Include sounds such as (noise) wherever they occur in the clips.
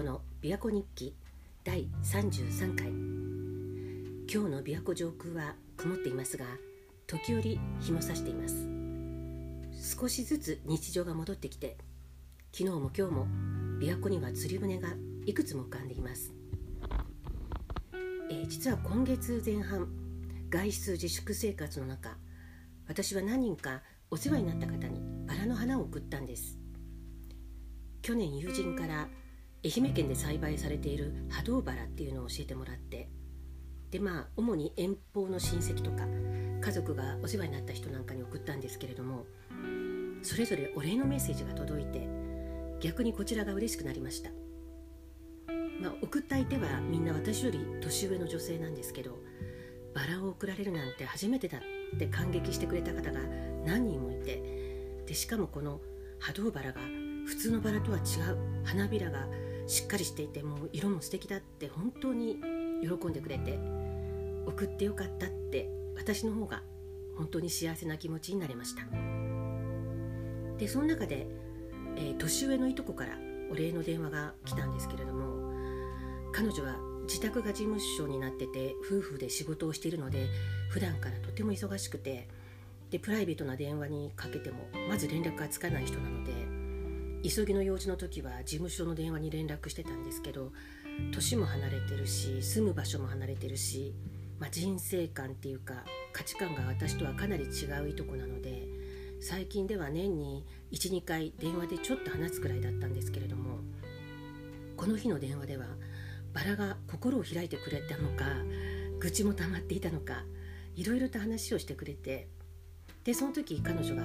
子の琵琶湖日記第33回。今日の琵琶湖上空は曇っていますが時折日も差しています。少しずつ日常が戻ってきて昨日も今日も琵琶湖には釣り船がいくつも浮かんでいます、えー、実は今月前半外出自粛生活の中私は何人かお世話になった方にバラの花を送ったんです。去年友人から愛媛県で栽培されている波動バラっていうのを教えてもらってでまあ主に遠方の親戚とか家族がお世話になった人なんかに送ったんですけれどもそれぞれお礼のメッセージが届いて逆にこちらが嬉しくなりました、まあ、送った相手はみんな私より年上の女性なんですけどバラを贈られるなんて初めてだって感激してくれた方が何人もいてでしかもこの波動バラが普通のバラとは違う花びらがしっかりしていてもう色も素敵だって本当に喜んでくれて送ってよかったって私の方が本当に幸せな気持ちになれました。でその中で、えー、年上のいとこからお礼の電話が来たんですけれども彼女は自宅が事務所になってて夫婦で仕事をしているので普段からとても忙しくてでプライベートな電話にかけてもまず連絡がつかない人なので急ぎの用事の時は事務所の電話に連絡してたんですけど年も離れてるし住む場所も離れてるし、まあ、人生観っていうか価値観が私とはかなり違ういとこなので最近では年に12回電話でちょっと話すくらいだったんですけれどもこの日の電話ではバラが心を開いてくれたのか愚痴も溜まっていたのかいろいろと話をしてくれてでその時彼女が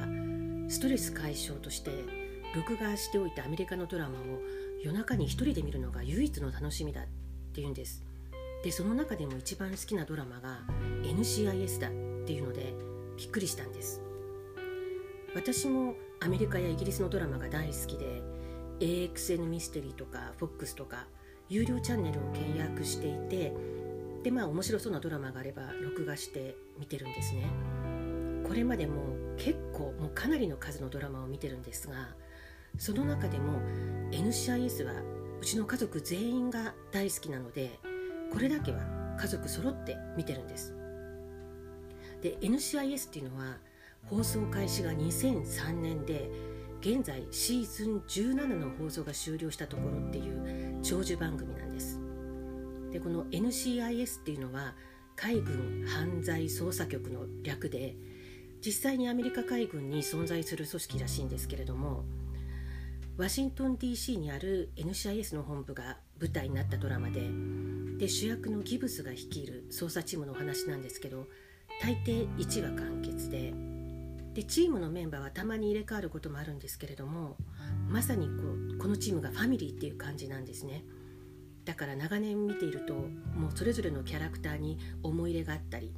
ストレス解消として録画しておいたアメリカのドラマを夜中に一人で見るのが唯一の楽しみだっていうんです。でその中でも一番好きなドラマが NCIS だっていうのでびっくりしたんです。私もアメリカやイギリスのドラマが大好きで AXN ミステリーとか FOX とか有料チャンネルを契約していてでまあ面白そうなドラマがあれば録画して見てるんですね。これまでも結構もうかなりの数のドラマを見てるんですがその中でも NCIS はうちの家族全員が大好きなのでこれだけは家族揃って見てるんです。で NCIS っていうのは放送開始が2003年で現在シーズン17の放送が終了したところっていう長寿番組なんです。でこの NCIS っていうのは海軍犯罪捜査局の略で実際にアメリカ海軍に存在する組織らしいんですけれどもワシントン DC にある NCIS の本部が舞台になったドラマでで主役のギブスが率いる捜査チームのお話なんですけど大抵1話完結ででチームのメンバーはたまに入れ替わることもあるんですけれどもまさにこうこのチームがファミリーっていう感じなんですね。だから長年見ているともうそれぞれのキャラクターに思い入れがあったり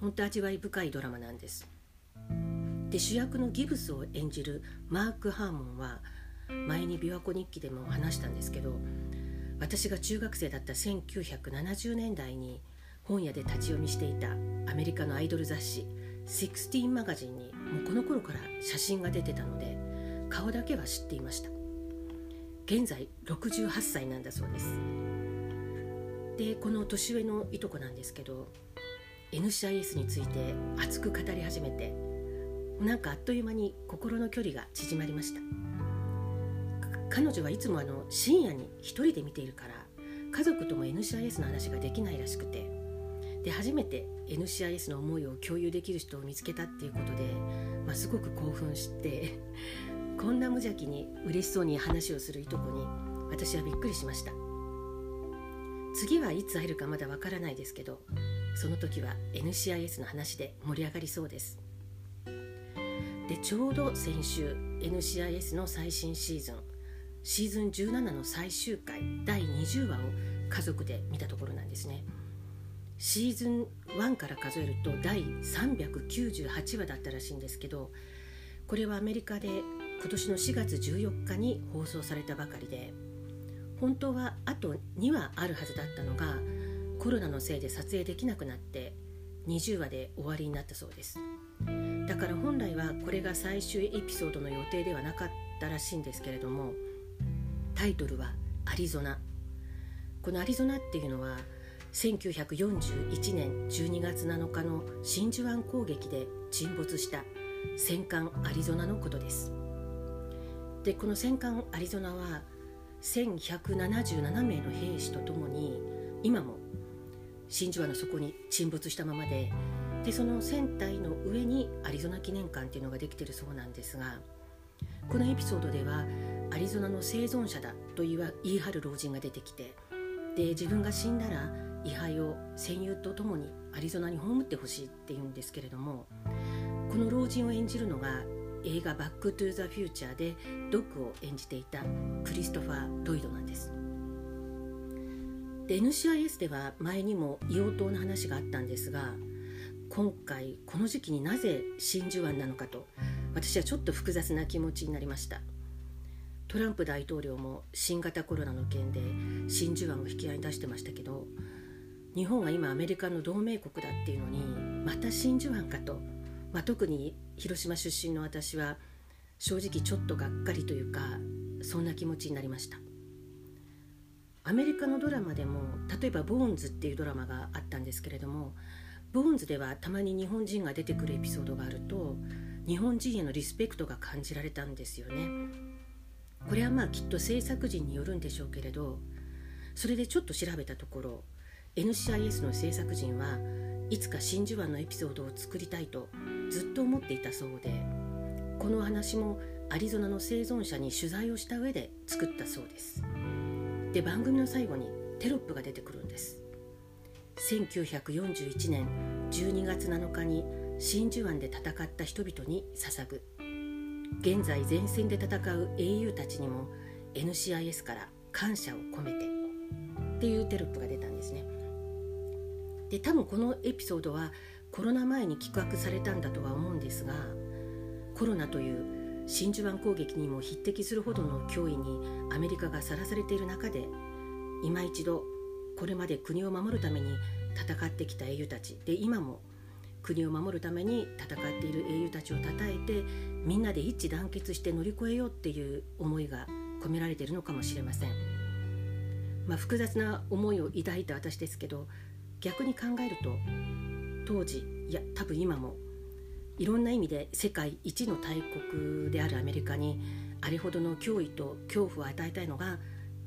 本当味わい深いドラマなんです。で主役のギブスを演じるマーク・ハーモンは前に琵琶湖日記でも話したんですけど私が中学生だった1970年代に本屋で立ち読みしていたアメリカのアイドル雑誌「16マガジン」にもうこの頃から写真が出てたので顔だけは知っていました。現在68歳なんだそうです。でこの年上のいとこなんですけど NCIS について熱く語り始めてなんかあっという間に心の距離が縮まりました。彼女はいつもあの深夜に一人で見ているから家族とも NCIS の話ができないらしくて。で初めて NCIS の思いを共有できる人を見つけたっていうことで、まあ、すごく興奮して (laughs) こんな無邪気に嬉しそうに話をするいとこに私はびっくりしました。次はいつ会えるかまだわからないですけどその時は NCIS の話で盛り上がりそうです。でちょうど先週 NCIS の最新シーズンシーズン17の最終回第20話を家族で見たところなんですね。シーズン1から数えると第398話だったらしいんですけどこれはアメリカで今年の4月14日に放送されたばかりで本当はあと2話あるはずだったのがコロナのせいで撮影できなくなって20話で終わりになったそうです。だから本来はこれが最終エピソードの予定ではなかったらしいんですけれどもタイトルは「アリゾナ」このアリゾナっていうのは1941年12月7日の真珠湾攻撃で沈没した戦艦アリゾナのことです。でこの戦艦アリゾナは1177名の兵士とともに今も真珠湾の底に沈没したままででその船体の上にアリゾナ記念館っていうのができてるそうなんですがこのエピソードではアリゾナの生存者だと言い張る老人が出てきてで自分が死んだら位牌を戦友と共にアリゾナに葬ってほしいって言うんですけれどもこの老人を演じるのが映画「バック・トゥ・ザ・フューチャー」でドッグを演じていたクリストファー・ロイドなんです。で NCIS では前にも硫黄島の話があったんですが今回この時期になぜ真珠湾なのかと私はちょっと複雑な気持ちになりました。トランプ大統領も新型コロナの件で真珠湾を引き合いに出してましたけど日本は今アメリカの同盟国だっていうのにまた真珠湾かと、まあ、特に広島出身の私は正直ちょっとがっかりというかそんな気持ちになりました。アメリカのドラマでも例えば「ボーンズ」っていうドラマがあったんですけれどもボーンズではたまに日本人が出てくるエピソードがあると日本人へのリスペクトが感じられたんですよね。これはまあきっと制作陣によるんでしょうけれどそれでちょっと調べたところ NCIS の制作陣はいつか真珠湾のエピソードを作りたいとずっと思っていたそうでこの話もアリゾナの生存者に取材をした上で作ったそうです。で番組の最後にテロップが出てくるんです。1941年12月7日に真珠湾で戦った人々に捧ぐ。現在前線で戦う英雄たちにも NCIS から感謝を込めてっていうテロップが出たんですね。で多分このエピソードはコロナ前に企画されたんだとは思うんですがコロナという真珠湾攻撃にも匹敵するほどの脅威にアメリカがさらされている中で今一度これまで国を守るために戦ってきた英雄たち。で今も国を守るために戦っている英雄たちをたたえてみんなで一致団結して乗り越えようっていう思いが込められているのかもしれません、まあ、複雑な思いを抱いた私ですけど逆に考えると当時いや多分今もいろんな意味で世界一の大国であるアメリカにあれほどの脅威と恐怖を与えたいのが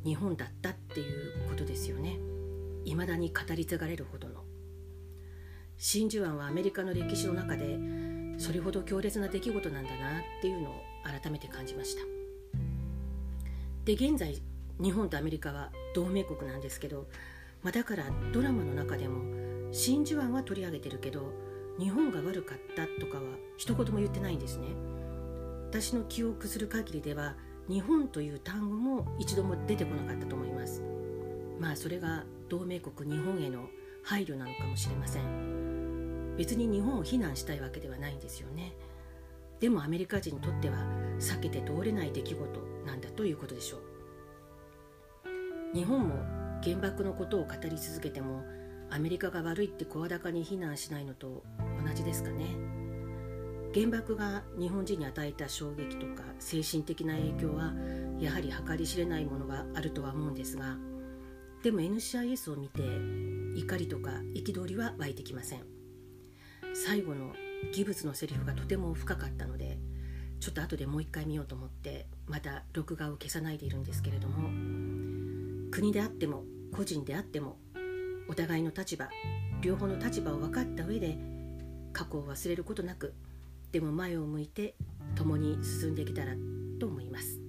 日本だったっていうことですよね。未だに語り継がれるほどの。真珠湾はアメリカの歴史の中でそれほど強烈な出来事なんだなっていうのを改めて感じました。で現在日本とアメリカは同盟国なんですけどまあ、だからドラマの中でも真珠湾は取り上げてるけど日本が悪かったとかは一言も言ってないんですね。私の記憶する限りでは日本という単語も一度も出てこなかったと思います。まあそれが同盟国日本への配慮なのかもしれません。別に日本を非難したいわけではないんですよね。でもアメリカ人にとっては避けて通れない出来事なんだということでしょう。日本も原爆のことを語り続けてもアメリカが悪いって声高に非難しないのと同じですかね。原爆が日本人に与えた衝撃とか精神的な影響はやはり計り知れないものがあるとは思うんですがでも NCIS を見て怒りとか憤りは湧いてきません。最後のギブスのセリフがとても深かったのでちょっと後でもう一回見ようと思ってまた録画を消さないでいるんですけれども国であっても個人であってもお互いの立場両方の立場を分かった上で過去を忘れることなくでも前を向いて共に進んできたらと思います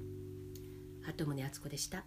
鳩宗敦子でした。